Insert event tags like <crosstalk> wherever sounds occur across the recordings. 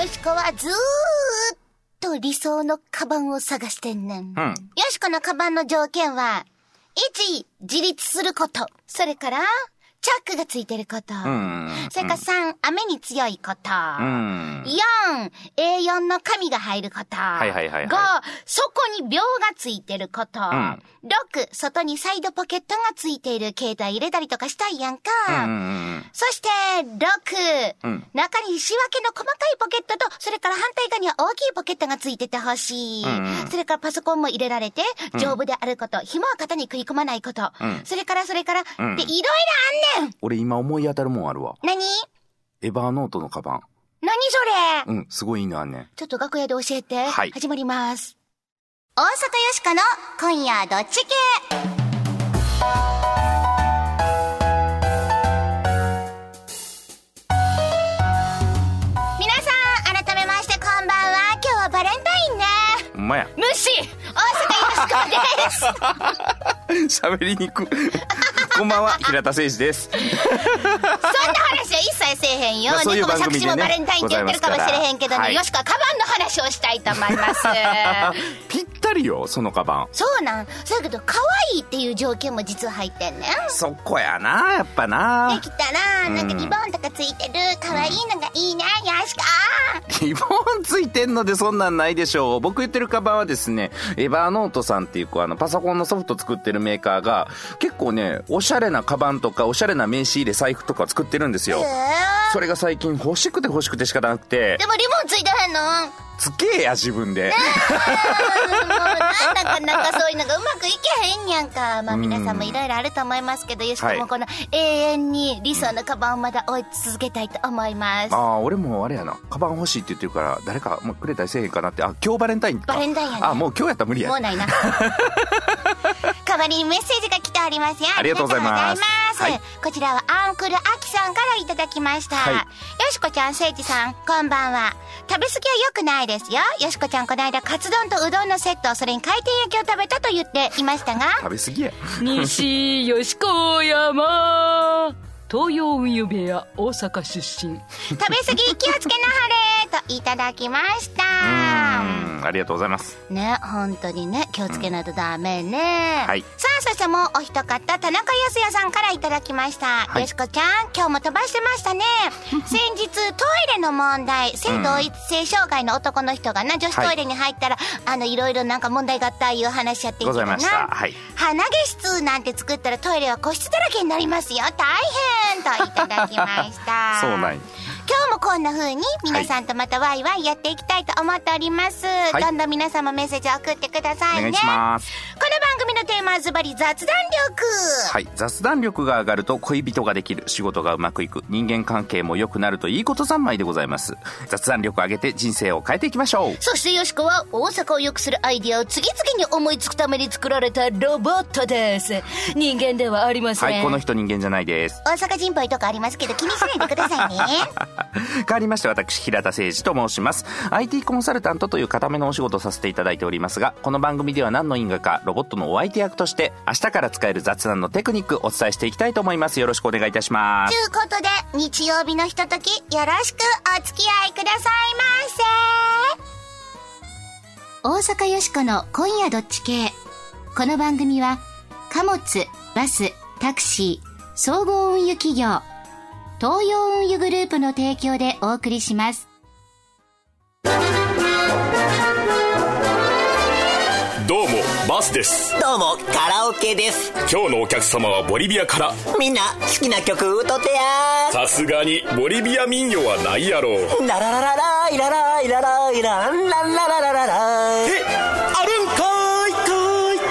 よしこはずーっと理想のカバンを探してんねん。うんよしこのカバンの条件は、1、自立すること。それから、チャックがついてること。うん。それから3、雨に強いこと。うん。4、A4 の紙が入ること。はいはいはいはい5、そこに秒がついてること。ん6、外にサイドポケットがついている携帯入れたりとかしたいやんか。そして、6、うん中に仕分けの細かいポケットと、それから反対側には大きいポケットがついててほしい。それからパソコンも入れられて、丈夫であること、紐は肩に食い込まないこと。うんそれからそれから、うんで、いろいろあんねん俺今思い当たるもんあるわ。何？エヴァーノートのカバン。何それ、うん、すごいいいのあんねん。ちょっと楽屋で教えて。はい始まります。大阪よしこの今夜どっち系皆さん、改めましてこんばんは。今日はバレンタインね。ほんまや。虫大阪よしこです。<laughs> 喋りにく。こんばんは、平田誠二です。そんな話は一切せえへんよ。まあそういう猫も番組でね作詞もバレンタインって言ってるかもしれへんけどね。はいよしこはカバンの話をしたいと思います。ぴったりよ、そのカバン。そうなん。そうやけど、可愛いっていう条件も実は入ってんねん。そこやな、やっぱなで。きたら、なんかリボンとかついてる、可愛いのがいいな、よしこ。リボンついてんのでそんなんないでしょう。僕言ってるカバンはですね、エバーノートさんっていうこうあのパソコンのソフト作ってるメーカーが結構ね、おしゃれなカバンとかおしゃれな名刺入れ財布とか作ってるんですよ。えそれが最近欲しくて欲しくて仕方なくてで、もリボンついてへんの？つけや自分で。もうなんだかなんかそういうのがうまくいけへんやんか。まあうん皆さんもいろいろあると思いますけど、よしこはいもこの永遠に理想のカバンをまだ追い続けたいと思いますあ。あ、俺もあれやな。カバン欲しいって言ってるから、誰かもうくれたりせえへんかなって。あ、今日バレンタインか。バレンタインやねあ、もう今日やったら無理やもう。ないな。<laughs> 代わりにメッセージが来ておりますよ。ありがとうございますはいこちらはアンクルアキさんからいただきました。はいよしこちゃん、せいじさん、こんばんは。食べ過ぎは良くないですよ。よしこちゃん、この間、カツ丼とうどんのセット、それに回転焼きを食べたと言っていましたが、食べ過ぎや。西吉子山東洋運輸部屋大阪出身食べ過ぎ気をつけなはれといただきました。うん、ありがとうございます。ね、本当にね、気をつけないとダメね。はいさあ、そしてもうお一方、田中康也さんからいただきました。はいよしこちゃん、今日も飛ばしてましたね。<laughs> 先日、トイレの問題、性同一性障害の男の人がな、女子トイレに入ったら、あの、いろいろなんか問題があったいう話やっていました。はい。鼻毛室なんて作ったらトイレは個室だらけになりますよ。大変といただきました。<laughs> そうなんや今日もこんな風に皆さんとまたワイワイやっていきたいと思っております。いどんどん皆さんもメッセージを送ってくださいね。お願いします。この番組のテーマはズバリ雑談力。はい。雑談力が上がると恋人ができる。仕事がうまくいく。人間関係も良くなるといいこと三昧でございます。雑談力を上げて人生を変えていきましょう。そしてよしこは大阪を良くするアイディアを次々に思いつくために作られたロボットです。人間ではありません。はい。この人人間じゃないです。大阪人っぽいとこありますけど気にしないでくださいね。<laughs> <laughs> 変わりまして私、平田誠二と申します。IT コンサルタントという固めのお仕事をさせていただいておりますが、この番組では何の因果かロボットのお相手役として、明日から使える雑談のテクニックお伝えしていきたいと思います。よろしくお願いいたしまといす。うことで、日曜日のひととき、よろしくお付き合いくださいませ。大阪よしこの今夜どっち系。この番組は、貨物、バス、タクシー、総合運輸企業、東洋運輸グループの提供でお送りします。どうもバスです。どうもカラオケです。今日のお客様はボリビアから。みんな好きな曲歌ってやさすがにボリビア民謡はないやろララララライラライラライランランラララララえあるんかいかいか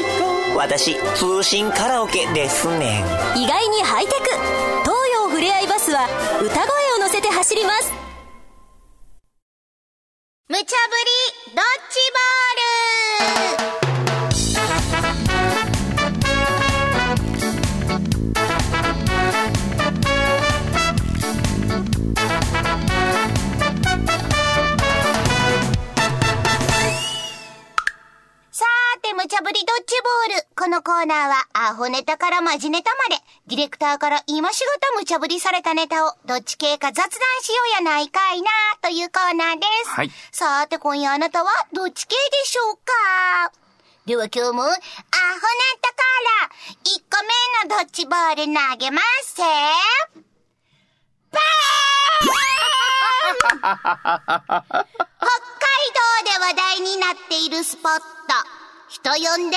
いか私通信カラオケですねん意外にハイテれあいバスは歌声を乗せて走ります。無茶ぶりドッジボール。さーて、無茶ぶりドッジボール。このコーナーは、アホネタからマジネタまで、ディレクターから今しがた無茶ぶりされたネタを、どっち系か雑談しようやないかいな、というコーナーです。はいさて、今夜あなたは、どっち系でしょうかでは今日も、アホネタから、1個目のドッジボール投げますせ <laughs> パーン北海道で話題になっているスポット。人呼んで、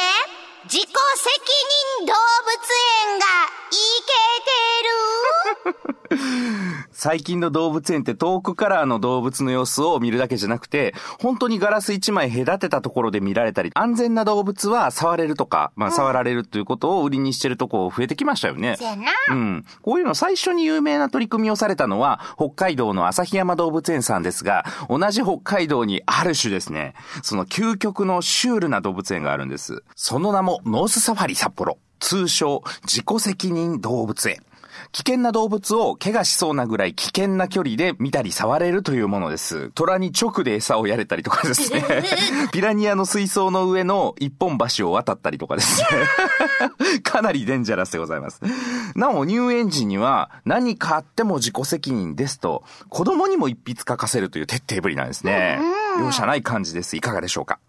自己責任動物園がいけてる。<laughs> 最近の動物園って遠くからの動物の様子を見るだけじゃなくて、本当にガラス一枚隔てたところで見られたり、安全な動物は触れるとか、まあ触られるということを売りにしてるとこ増えてきましたよね。うん。こういうの最初に有名な取り組みをされたのは、北海道の旭山動物園さんですが、同じ北海道にある種ですね、その究極のシュールな動物園があるんです。その名もノースサファリ札幌。通称、自己責任動物園。危険な動物を怪我しそうなぐらい危険な距離で見たり触れるというものです。虎に直で餌をやれたりとかですね。<laughs> ピラニアの水槽の上の一本橋を渡ったりとかですね。<laughs> かなりデンジャラスでございます。なお、入園時には何かあっても自己責任ですと、子供にも一筆書かせるという徹底ぶりなんですね。容赦ない感じです。いかがでしょうか？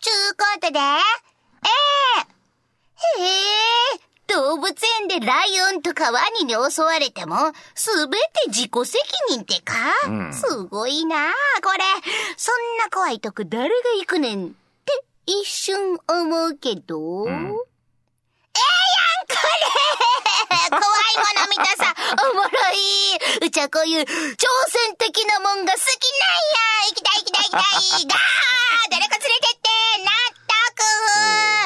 ちゅうことで、ええへえ、動物園でライオンとかワニに襲われても、すべて自己責任ってか、うんすごいなあこれ。そんな怖いとこ誰が行くねんって一瞬思うけど。んええやんこれ怖いもの見たさ、おもろい。うちはこういう挑戦的なもんが好きなんや。行きたい行きたい行きたい。ガー誰か連れてって納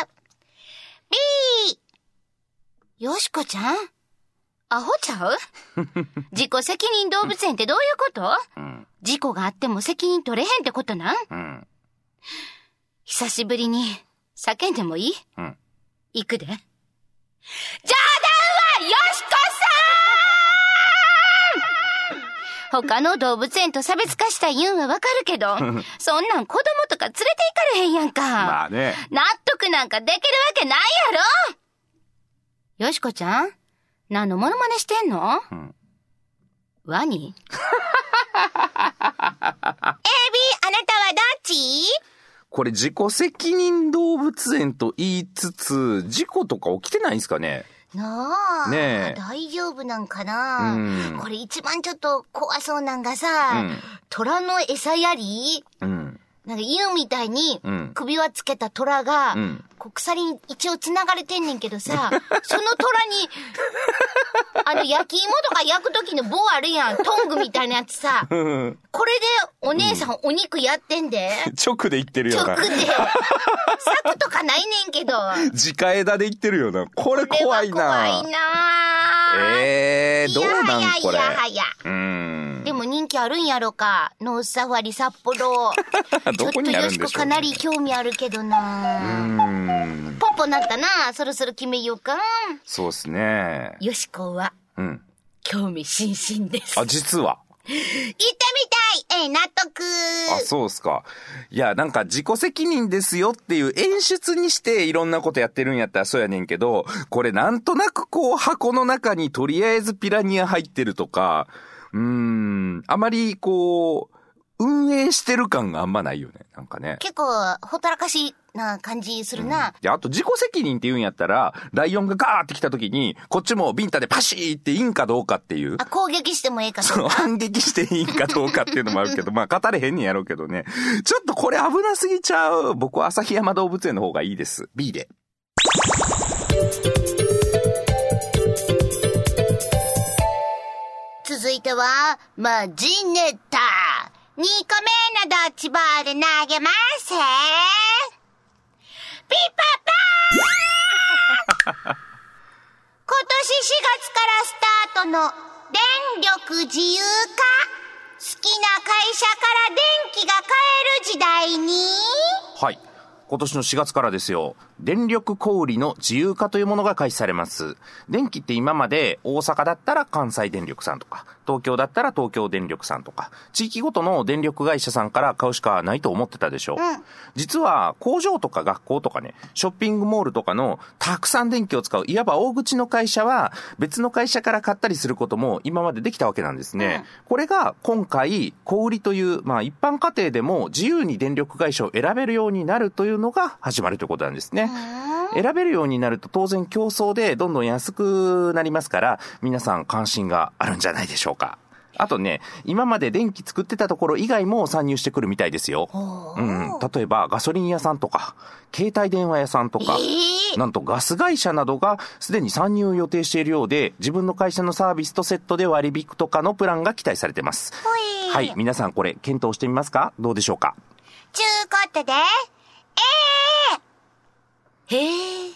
得 !B! よしこちゃんアホちゃう？<laughs> 自己責任動物園ってどういうこと？うん。事故があっても責任取れへんってことなん？うん。久しぶりに叫んでもいい？うん。行くで。冗談はよしこさん他の動物園と差別化した言うんはわかるけど、<laughs> そんなん子供とか連れて行かれへんやんか。まあね。納得なんかできるわけないやろよしこちゃん何のモノマネしてんの？うん。ワニ <laughs> ?AB、あなたはどっち？これ自己責任動物園と言いつつ、事故とか起きてないんですかね？なあ、ねえ。大丈夫なんかな、うん。これ一番ちょっと怖そうなんがさ、うん。虎の餌やり？うん。なんか犬みたいにうん。首輪つけた虎が、うんこう鎖に一応繋がれてんねんけどさ、<laughs> その虎に、あの焼き芋とか焼く時の棒あるやん、トングみたいなやつさ、これでお姉さんお肉やってんで、<laughs> 直で言ってるよな。直で、柵とかないねんけど、直枝で言ってるよな。これ怖いな。怖いなえー、どうなんこれ。いやはやいやうーん。でも人気あるんやろか。ノースサファリ札幌。<laughs> どこにあるんでしょうねちょっとよしこかなり興味あるけどな。うーん。ポンポンなったな。そろそろ決めようか。そうっすね。よしこはうん。興味津々です。あ、実は？行ってみたいええ、納得あ、そうっすか。いや、なんか自己責任ですよっていう演出にしていろんなことやってるんやったらそうやねんけど、これなんとなくこう箱の中にとりあえずピラニア入ってるとか、うーん、あまりこう、運営してる感があんまないよね。なんかね。結構、ほったらかしな感じするな。で、あと自己責任って言うんやったら、ライオンがガーって来た時に、こっちもビンタでパシーっていいんかどうかっていう。あ、攻撃してもええかそのとか。反撃していいんかどうかっていうのもあるけど、<laughs> まあ語れへんねんやろうけどね。ちょっとこれ危なすぎちゃう。僕は旭山動物園の方がいいです。B で。続いては、マジネタ。2個目のドッジボール投げます。ピパパーン <laughs> 今年4月からスタートの電力自由化。好きな会社から電気が買える時代に、はい。今年の4月からですよ。電力小売の自由化というものが開始されます。電気って今まで大阪だったら関西電力さんとか、東京だったら東京電力さんとか、地域ごとの電力会社さんから買うしかないと思ってたでしょう。実は工場とか学校とかね、ショッピングモールとかのたくさん電気を使う、いわば大口の会社は別の会社から買ったりすることも今までできたわけなんですね。これが今回、小売りという、まあ一般家庭でも自由に電力会社を選べるようになるというのが始まるということなんですね。選べるようになると当然競争でどんどん安くなりますから、皆さん関心があるんじゃないでしょうか。あとね、今まで電気作ってたところ以外も参入してくるみたいですよ。うん、例えばガソリン屋さんとか、携帯電話屋さんとか、なんとガス会社などがすでに参入を予定しているようで、自分の会社のサービスとセットで割引とかのプランが期待されてます。はい、皆さんこれ検討してみますか？どうでしょうか？ちゅうことで、へえ、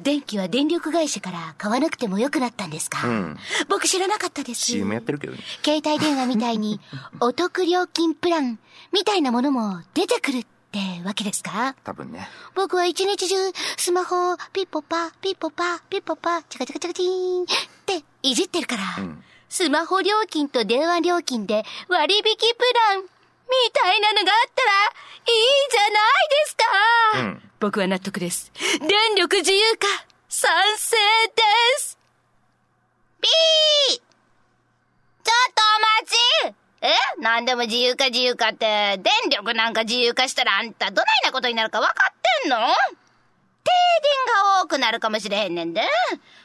電気は電力会社から買わなくてもよくなったんですか？ん僕知らなかったです。?CM やってるけどね。携帯電話みたいにお得料金プランみたいなものも出てくるってわけですか？多分ね。僕は一日中スマホをピッポパ、ピッポパ、ピッポパ、チャカチャカチャカチーンっていじってるから、スマホ料金と電話料金で割引プランみたいなのがあったらいいじゃないですか、うん。僕は納得です。電力自由化、賛成です。ピーちょっとお待ちえ？なんでも自由化自由化って、電力なんか自由化したらあんたどないなことになるか分かってんの？停電が多くなるかもしれへんねんで。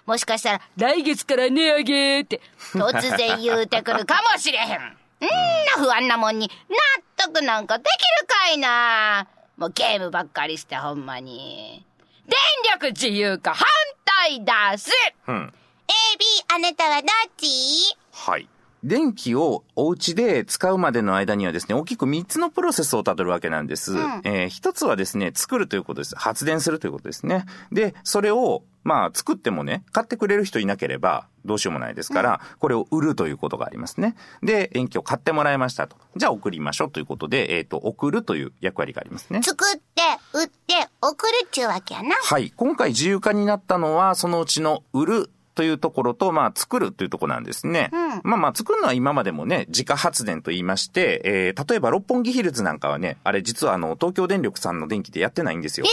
もしかしたら来月から値上げって。突然言うてくるかもしれへん。んな不安なもんに納得なんかできるかいな。もうゲームばっかりしてほんまに。電力自由化反対だすうん。!A、B、あなたはどっち？はい。電気をお家で使うまでの間にはですね、大きく3つのプロセスをたどるわけなんです。えー一つはですね、作るということです。発電するということですね。で、それを、まあ、作ってもね、買ってくれる人いなければ、どうしようもないですから、これを売るということがありますね。で、電気を買ってもらいましたと。じゃあ送りましょうということで、えっ、と、送るという役割がありますね。作って、売って、送るっちゅうわけやな。はい。今回自由化になったのは、そのうちの売るというところと、まあ、作るというところなんですね。まあまあ、作るのは今までもね、自家発電と言いまして、えー、例えば六本木ヒルズなんかはね、あれ実はあの、東京電力さんの電気でやってないんですよ。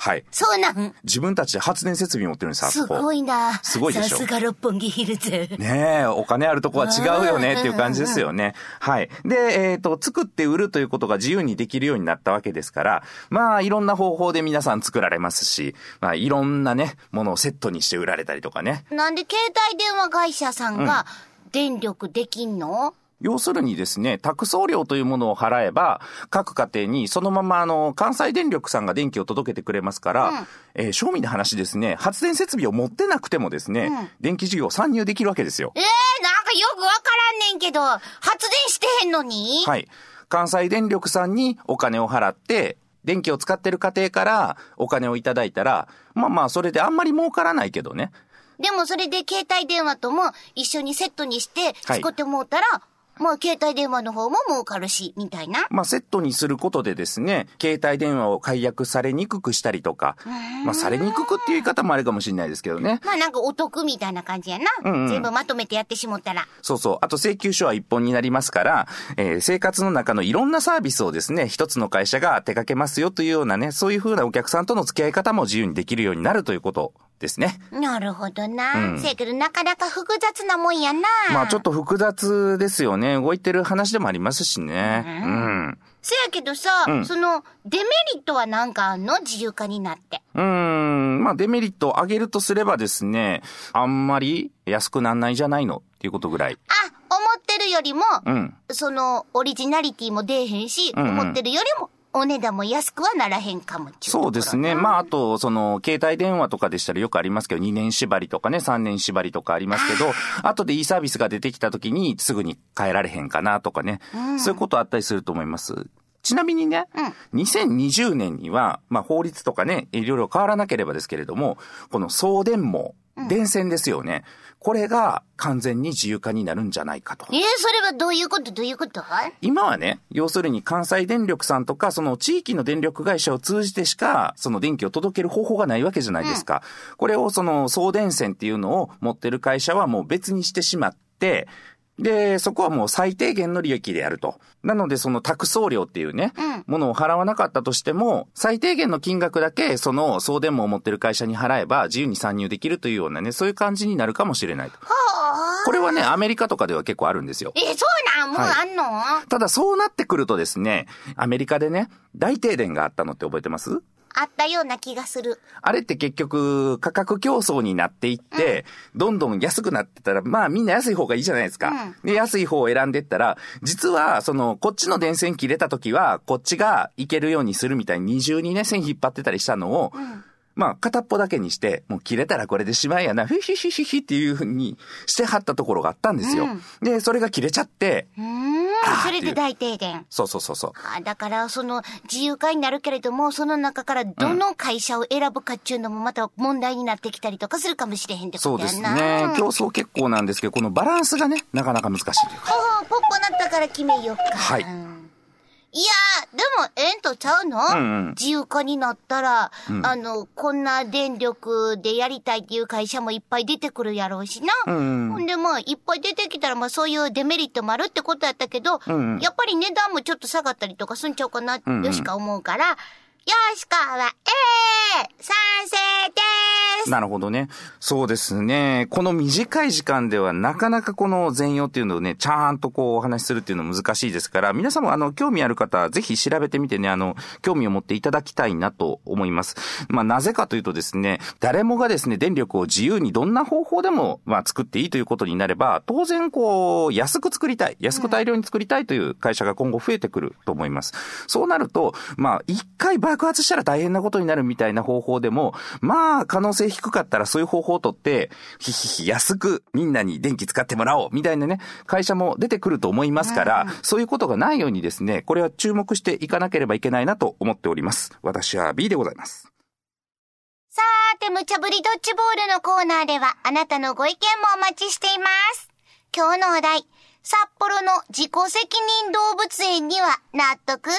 はい。そうなん。自分たちで発電設備持ってるんです、あすそこごいな。すごいでしょ？さす。が六本木ヒルズ。ねえ、お金あるとこは違うよねっていう感じですよね。はい。で、えっ、と、作って売るということが自由にできるようになったわけですから、まあ、いろんな方法で皆さん作られますし、まあ、いろんなね、ものをセットにして売られたりとかね。なんで携帯電話会社さんが電力できんの、要するにですね、託送料というものを払えば、各家庭にそのままあの、関西電力さんが電気を届けてくれますから、えー正味な話ですね、発電設備を持ってなくてもですね、電気事業参入できるわけですよ。ええなんかよくわからんねんけど、発電してへんのに？はい。関西電力さんにお金を払って、電気を使ってる家庭からお金をいただいたら、まあまあ、それであんまり儲からないけどね。でもそれで携帯電話とも一緒にセットにしてはい使ってもうたら、まあ携帯電話の方も儲かるし、みたいな。まあ、セットにすることでですね、携帯電話を解約されにくくしたりとか、まあ、されにくくっていう言い方もあるかもしれないですけどね。まあなんかお得みたいな感じやな。うんうん全部まとめてやってしもったら。そうそう。あと請求書は一本になりますから、えー生活の中のいろんなサービスをですね、一つの会社が手掛けますよというようなね、そういうふうなお客さんとの付き合い方も自由にできるようになるということですね。なるほどな。うんせやけどなかなか複雑なもんやな。まあちょっと複雑ですよね。動いてる話でもありますしね。うん。せやけどさ、うんその、デメリットはなんかあんの？自由化になって。うーん。まあデメリットを上げるとすればですね、あんまり安くなんないじゃないのっていうことぐらい。あ、思ってるよりも、うん。その、オリジナリティも出えへんし、うんうん思ってるよりも、お値段も安くはならへんかもそうですね。まあ、あと、その、携帯電話とかでしたらよくありますけど、2年縛りとかね、3年縛りとかありますけど、後でいいサービスが出てきた時にすぐに変えられへんかなとかね、そういうことあったりすると思います。ちなみにね、2020年には、まあ法律とかね、いろいろ変わらなければですけれども、この送電網、電線ですよね。これが完全に自由化になるんじゃないかと。えー、それはどういうこと？どういうこと？今はね、要するに関西電力さんとか、その地域の電力会社を通じてしか、その電気を届ける方法がないわけじゃないですか。これをその送電線っていうのを持ってる会社はもう別にしてしまって、で、そこはもう最低限の利益でやると。なので、その託送料っていうね、ものを払わなかったとしても、最低限の金額だけ、その送電網を持ってる会社に払えば、自由に参入できるというようなね、そういう感じになるかもしれないと。これはね、アメリカとかでは結構あるんですよ。えー、そうなん？もうあんの、ただ、そうなってくるとですね、アメリカでね、大停電があったのって覚えてます？あったような気がする。あれって結局、価格競争になっていって、どんどん安くなってたら、まあみんな安い方がいいじゃないですか。で、安い方を選んでったら、実は、その、こっちの電線切れた時は、こっちが行けるようにするみたいに二重にね、線引っ張ってたりしたのを、まあ、片っぽだけにして、もう切れたらこれでしまいやな、ふひひひひっていうふうにしてはったところがあったんですよ。で、それが切れちゃって、うーんそれで大停電。そうそうそうそう。あだから、その、自由化になるけれども、その中からどの会社を選ぶかっていうのもまた問題になってきたりとかするかもしれへんってそうですことやんな。ね。競争結構なんですけど、このバランスがね、なかなか難しいというか。ポッポなったから決めようか。はいうんいやー、でも、ええんとちゃうの、んうん。自由化になったら、あの、こんな電力でやりたいっていう会社もいっぱい出てくるやろうしな。うんほんで、まあ、いっぱい出てきたら、まあ、そういうデメリットもあるってことやったけど、んうん。やっぱり値段もちょっと下がったりとかすんちゃうかな、んうん。よしか思うから、よよしかは、ええ賛成ですなるほどね。そうですね。この短い時間ではなかなかこの全容っていうのをね、ちゃんとこうお話しするっていうのは難しいですから、皆さんもあの、興味ある方、ぜひ調べてみてね、あの、興味を持っていただきたいなと思います。まあ、なぜかというとですね、誰もがですね、電力を自由にどんな方法でも、まあ、作っていいということになれば、当然こう、安く作りたい、安く大量に作りたいという会社が今後増えてくると思います。そうなると、まあ、一回爆発したら大変なことになるみたいな方法でも、まあ、可能性低かったらそういう方法を取って、ひひひ、安くみんなに電気使ってもらおう、みたいなね、会社も出てくると思いますから、そういうことがないようにですね、これは注目していかなければいけないなと思っております。私は B でございます。さーて、無茶ぶりドッジボールのコーナーでは、あなたのご意見もお待ちしています。今日のお題、札幌の自己責任動物園には納得？納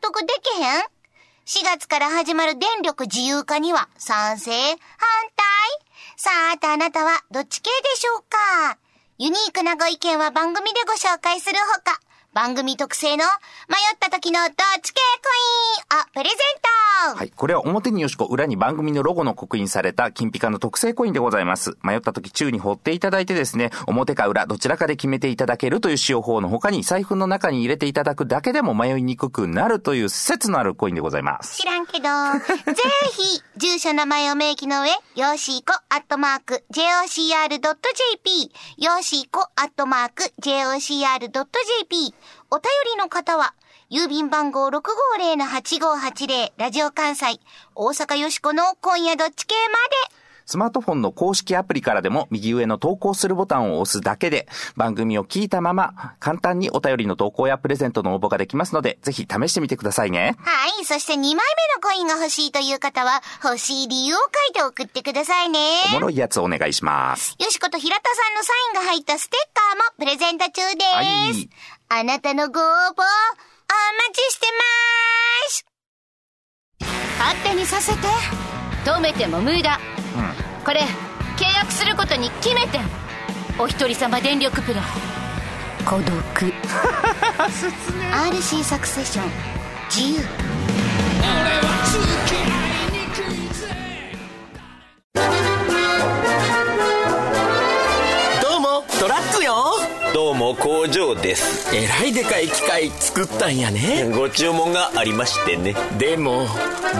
得できへん？?4 月から始まる電力自由化には賛成反対さあと、あなたはどっち系でしょうか？ユニークなご意見は番組でご紹介するほか、番組特製の迷った時のどっち系コインをプレゼントはい。これは表によしこ、裏に番組のロゴの刻印された金ピカの特製コインでございます。迷った時宙に掘っていただいてですね、表か裏、どちらかで決めていただけるという使用法の他に、財布の中に入れていただくだけでも迷いにくくなるという説のあるコインでございます。知らんけど、<laughs> ぜひ、住所名前を明記の上、よーしーこ、アットマーク、jocr.jp、よーしーこ、アットマーク、jocr.jp、お便りの方は、郵便番号650-8580、ラジオ関西、大阪よしこの今夜どっち系まで、スマートフォンの公式アプリからでも右上の投稿するボタンを押すだけで番組を聞いたまま簡単にお便りの投稿やプレゼントの応募ができますのでぜひ試してみてくださいね。はい。そして2枚目のコインが欲しいという方は、欲しい理由を書いて送ってくださいね。おもろいやつお願いします。よしこと平田さんのサインが入ったステッカーもプレゼント中です。はいあなたのご応募、お待ちしてます。勝手にさせて止めても無駄、これ契約することに決めてんお一人様電力プラン孤独。<laughs> RC サクセション、自由。どうもトラックよ。どうも工場です。えらいでかい機械作ったんやね。ご注文がありましてね。でも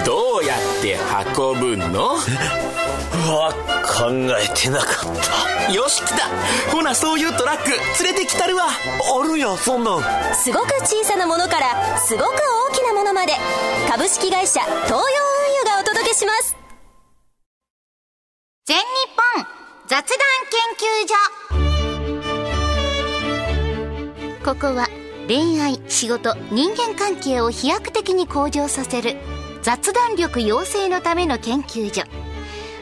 どうやって運ぶの？う <laughs> わ考えてなかった。よし来た。ほなそういうトラック連れてきたるわ。あるやそんなん。すごく小さなものからすごく大きなものまで株式会社東洋運輸がお届けします。全日本雑談研究所。ここは恋愛、仕事、人間関係を飛躍的に向上させる雑談力養成のための研究所。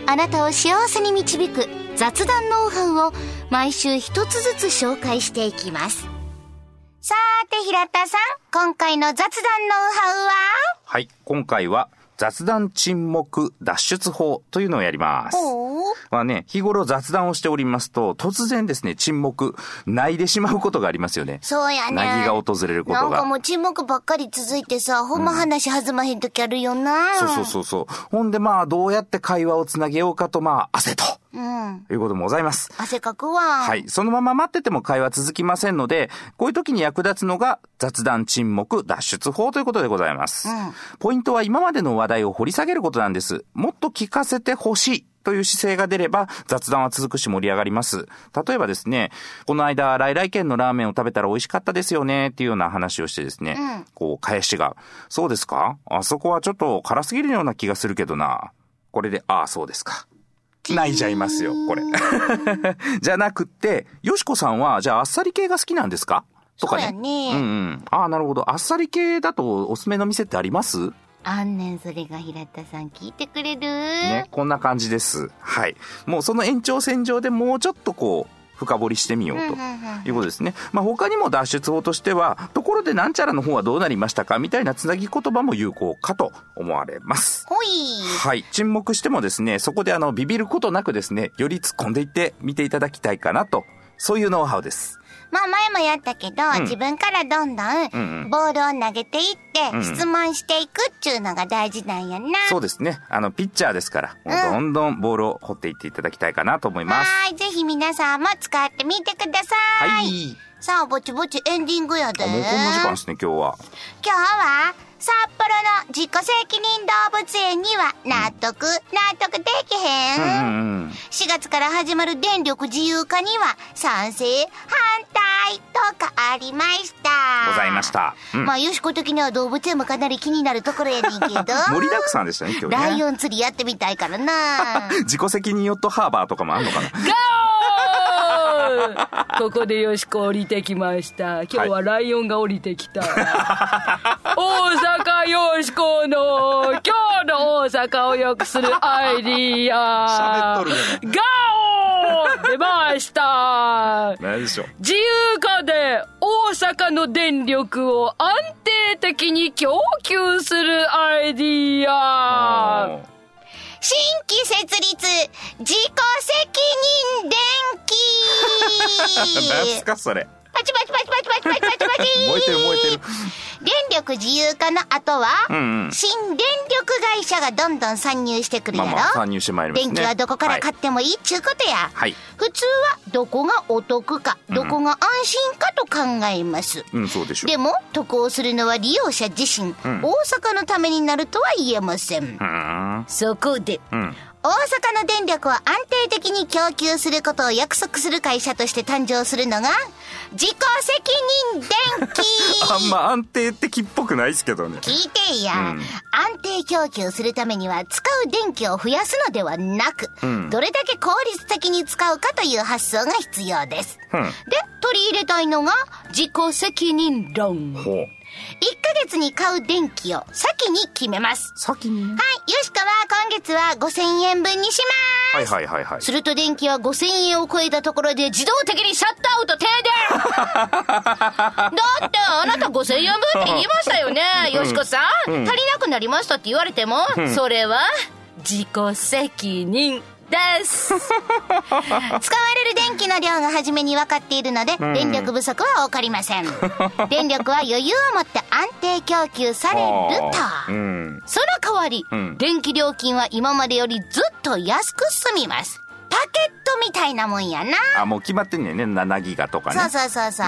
あなたを幸せに導く雑談ノウハウを毎週一つずつ紹介していきます。さーて平田さん、今回の雑談ノウハウは？はい、今回は雑談沈黙脱出法というのをやります。まあね、日頃雑談をしておりますと、突然ですね、沈黙、泣いてしまうことがありますよね。そうやね。なぎが訪れることがなんかもう沈黙ばっかり続いてさ、ほんま話弾まへん時あるよな。そうそうそうそう。ほんでまあ、どうやって会話をつなげようかと、まあ、汗と、うん。いうこともございます。汗かくわ。はい。そのまま待ってても会話続きませんので、こういう時に役立つのが雑談沈黙脱出法ということでございます。ポイントは今までの話題を掘り下げることなんです。もっと聞かせてほしい。という姿勢が出れば雑談は続くし盛り上がります。例えばですね、この間、来来県のラーメンを食べたら美味しかったですよねっていうような話をしてですね、こう、返しが、そうですか？あそこはちょっと辛すぎるような気がするけどな。これで、ああ、そうですか。泣いちゃいますよ、これ。<laughs> じゃなくって、よしこさんは、じゃああっさり系が好きなんですか？とかね。そうやねうんうん。ああ、なるほど。あっさり系だとおすすめの店ってあります？あんねん、それが平田さん聞いてくれるね、こんな感じです。はい。もうその延長線上でもうちょっとこう、深掘りしてみようということですね。まあ他にも脱出法としては、ところでなんちゃらの方はどうなりましたかみたいなつなぎ言葉も有効かと思われます。ほい。はい。沈黙してもですね、そこであの、ビビることなくですね、より突っ込んでいって見ていただきたいかなと。そういうノウハウです。まあ前もやったけど、自分からどんどんうんうんボールを投げていって、質問していくっちゅうのが大事なんやな。そうですね。あの、ピッチャーですから、もうどんどんボールを掘っていっていただきたいかなと思います。はーい、ぜひ皆さんも使ってみてくださ。はいい。さあ、ぼちぼちエンディングやで。あもうこんな時間ですね、今日は。今日は、札幌の自己責任動物園には納得、納得できへん。うんうん。4月から始まる電力自由化には賛成、反対とかありました。ございました。うん。まあ、よしこ的には動物園もかなり気になるところやねんけど。盛りだくさんでしたね、今日ね。ライオン釣りやってみたいからな。<laughs> 自己責任ヨットハーバーとかもあんのかな <laughs> ここでよしこ降りてきました。今日はライオンが降りてきた、<laughs> 大阪よしこの今日の大阪を良くするアイディア。ガオー出ました。何でしょう。自由化で大阪の電力を安定的に供給するアイディア新規設立、自己責任電気 <laughs> 何すか、それ。パチパチパチパチパチパチパチパチ <laughs> 燃えてる燃えてる。電力自由化の後は、うんうん新電力会社がどんどん参入してくるやろ、まあまあ、参入してまいりますね。電気はどこから買っってもいいっちゅうことや、はい。普通はどこがお得か、どこが安心かと考えます。うん、そうでしょう。でも、得をするのは利用者自身、ん大阪のためになるとは言えません。ん。そこで、うん。大阪の電力を安定的に供給することを約束する会社として誕生するのが、自己責任電気あんま安定的っぽくないですけどね。聞いてや、うん安定供給するためには使う電気を増やすのではなく、んどれだけ効率的に使うかという発想が必要です。うん。で、取り入れたいのが自己責任論。ほう。1ヶ月に買う電気を先に決めます。先にね。はい、よしかは今月は5000円分にします。はいはいはいはい。すると電気は5000円を超えたところで自動的にシャットアウト停電 <laughs> だってあなた5000円分って言いましたよね、よしこさん、足りなくなりましたって言われても、それは自己責任です。使われる電気の量が初めに分かっているので、電力不足は起こりません。<laughs> 電力は余裕を持って安定供給されると。うん。その代わり、うん電気料金は今までよりずっと安く済みます。パケットみたいなもんやな。あ、もう決まってんねんね。7ギガとかね。そうそうそうそう。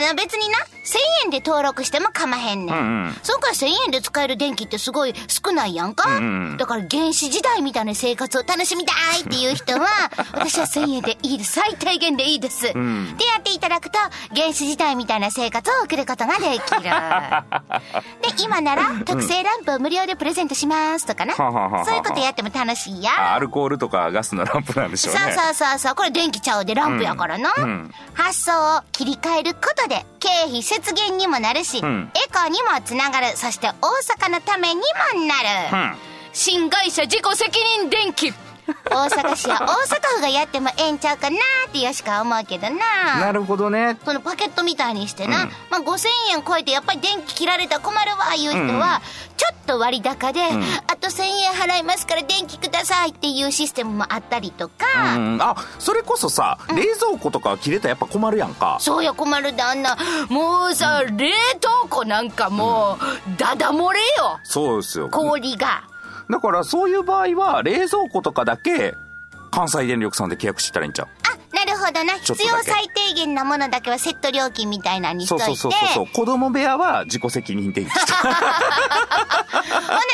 ら別にな、1000円で登録しても構へんねん。うんうんそんから1000円で使える電気ってすごい少ないやんか。うんうんだから原始時代みたいな生活を楽しみたいっていう人は、<laughs> 私は1000円でいいです。最低限でいいです。んでやっていただくと、原始時代みたいな生活を送ることができる。<laughs> で、今なら特製ランプを無料でプレゼントしますとかな。そういうことやっても楽しいや。あアルコールとかガスのランプなんでしょうね。そうそうそうそう。これ電気ちゃうでランプやからな。うんうん発想を切り替えることで経費節減にもなるし、んエコにもつながる。そして大阪のためにもなる。うん。新会社自己責任電気大阪市や大阪府がやってもええんちゃうかなってよしか思うけどな。なるほどね。そのパケットみたいにしてな、うん。まあ、5000円超えてやっぱり電気切られたら困るわいう人は、ちょっと割高で、あと1000円払いますから電気くださいっていうシステムもあったりとか、うん、あ、それこそさ、冷蔵庫とか切れたらやっぱ困るやんか。そうや困るであんな。もうさ、冷凍庫なんかもう、ダダ漏れよ。そうですよ。氷がだからそういう場合は、冷蔵庫とかだけ、関西電力さんで契約したらいいんちゃう？なるほどな必要最低限なものだけはセット料金みたいなのにしとそいうてそうそうそう。子供部屋は自己責任電気。<laughs> ほ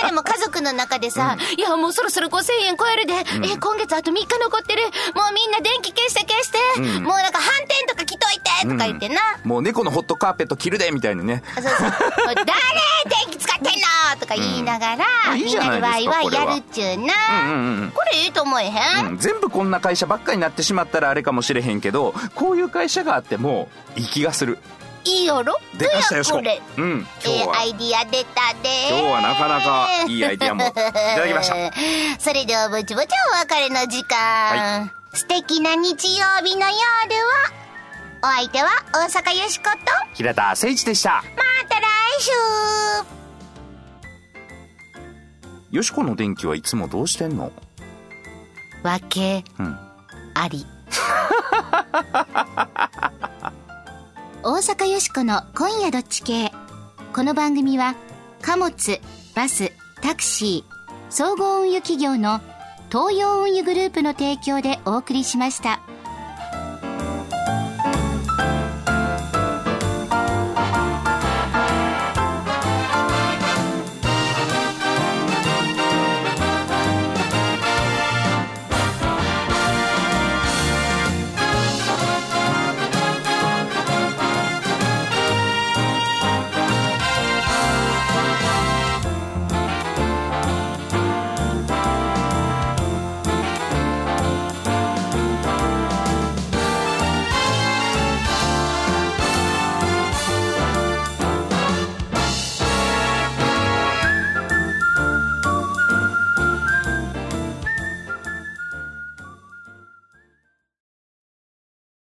なでも家族の中でさ、いや、もうそろそろ5000円超えるで。え、今月あと3日残ってる。もうみんな電気消して消して。もうなんか反転とか着といてとか言ってな、もう猫のホットカーペット着るでみたいにね。そうそう。誰電気使ってんの？とか言いながら、うんいいみんなでワイワイやるっちゅうな。うんうんうんこれええと思えへん、うん全部こんな会社ばっかになってしまったらあれかもしれへんけど、こういう会社があってもいい気がする。いいやろ？でかしたよしこ。うん。今ええ日は。アイディア出たで今日はなかなかいいアイディアもいただきました。<laughs> それではぼちぼちお別れの時間、は素敵な日曜日の夜はお相手は大阪よしこと平田誠一でした。また来週よしこの電気はいつもどうしてんの？わけうん。あり。大阪よしこの今夜どっち系この番組は貨物バスタクシー総合運輸企業の東洋運輸グループの提供でお送りしました。